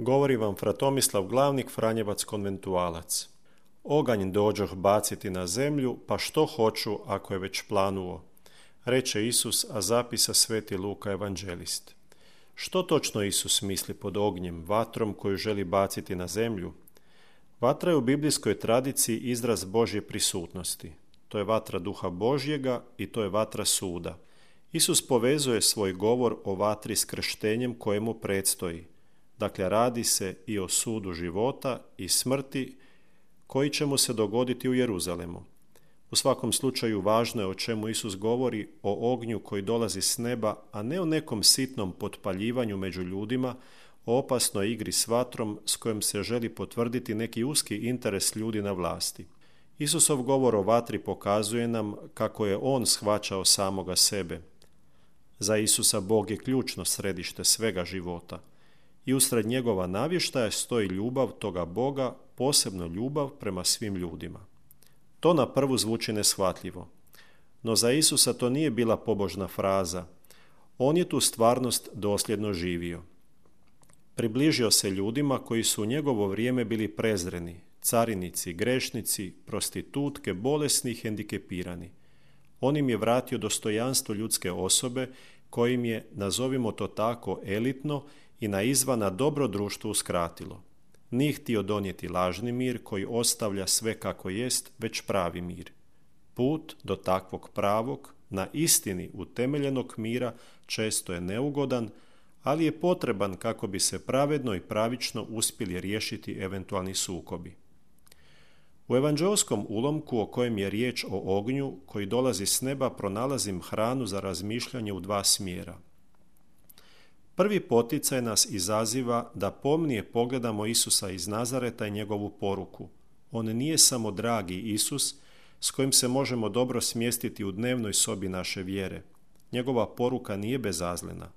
Govori vam Fratomislav Glavnik, Franjevac konventualac. Oganj dođoh baciti na zemlju, pa što hoću ako je već planuo? Reče Isus, a zapisa sveti Luka evanđelist. Što točno Isus misli pod ognjem, vatrom koju želi baciti na zemlju? Vatra je u biblijskoj tradiciji izraz Božje prisutnosti. To je vatra duha Božjega i to je vatra suda. Isus povezuje svoj govor o vatri s krštenjem kojemu predstoji – Dakle, radi se i o sudu života i smrti koji će mu se dogoditi u Jeruzalemu. U svakom slučaju važno je o čemu Isus govori o ognju koji dolazi s neba, a ne o nekom sitnom potpaljivanju među ljudima, o opasnoj igri s vatrom s kojom se želi potvrditi neki uski interes ljudi na vlasti. Isusov govor o vatri pokazuje nam kako je on shvaćao samoga sebe. Za Isusa Bog je ključno središte svega života – i usred njegova navještaja stoji ljubav toga Boga, posebno ljubav prema svim ljudima. To na prvu zvuči neshvatljivo. No za Isusa to nije bila pobožna fraza. On je tu stvarnost dosljedno živio. Približio se ljudima koji su u njegovo vrijeme bili prezreni, carinici, grešnici, prostitutke, bolesni i hendikepirani. On im je vratio dostojanstvo ljudske osobe kojim je, nazovimo to tako, elitno i na izvana dobro društvo uskratilo. Nije htio donijeti lažni mir koji ostavlja sve kako jest, već pravi mir. Put do takvog pravog, na istini utemeljenog mira često je neugodan, ali je potreban kako bi se pravedno i pravično uspjeli riješiti eventualni sukobi. U evanđelskom ulomku o kojem je riječ o ognju koji dolazi s neba pronalazim hranu za razmišljanje u dva smjera – Prvi poticaj nas izaziva da pomnije pogledamo Isusa iz Nazareta i njegovu poruku. On nije samo dragi Isus s kojim se možemo dobro smjestiti u dnevnoj sobi naše vjere. Njegova poruka nije bezazlena.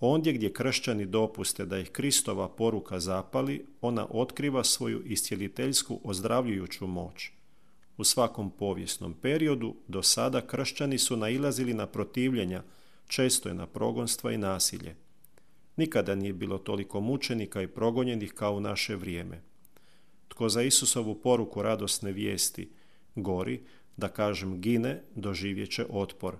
Ondje gdje kršćani dopuste da ih Kristova poruka zapali, ona otkriva svoju iscijeliteljsku ozdravljujuću moć. U svakom povijesnom periodu do sada kršćani su nailazili na protivljenja često je na progonstva i nasilje. Nikada nije bilo toliko mučenika i progonjenih kao u naše vrijeme. Tko za Isusovu poruku radosne vijesti gori, da kažem gine, doživjet će otpor.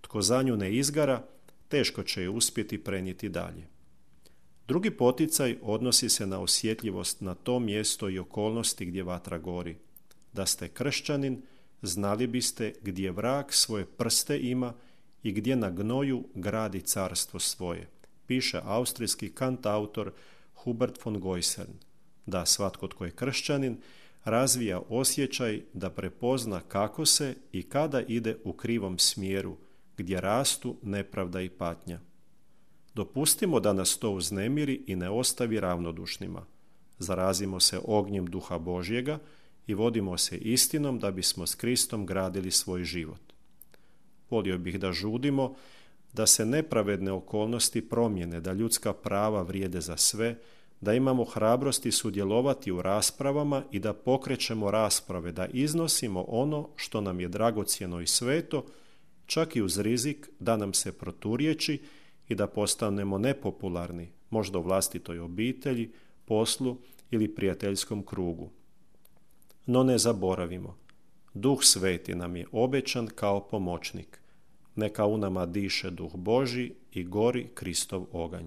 Tko za nju ne izgara, teško će je uspjeti prenijeti dalje. Drugi poticaj odnosi se na osjetljivost na to mjesto i okolnosti gdje vatra gori. Da ste kršćanin, znali biste gdje vrak svoje prste ima i gdje na gnoju gradi carstvo svoje, piše austrijski kantautor Hubert von Geusern, da svatko tko je kršćanin razvija osjećaj da prepozna kako se i kada ide u krivom smjeru, gdje rastu nepravda i patnja. Dopustimo da nas to uznemiri i ne ostavi ravnodušnima. Zarazimo se ognjem duha Božjega i vodimo se istinom da bismo s Kristom gradili svoj život. Volio bih da žudimo, da se nepravedne okolnosti promjene, da ljudska prava vrijede za sve, da imamo hrabrosti sudjelovati u raspravama i da pokrećemo rasprave, da iznosimo ono što nam je dragocjeno i sveto, čak i uz rizik da nam se proturječi i da postanemo nepopularni, možda u vlastitoj obitelji, poslu ili prijateljskom krugu. No ne zaboravimo, Duh Sveti nam je obećan kao pomoćnik. Neka u nama diše Duh Boži i gori Kristov oganj.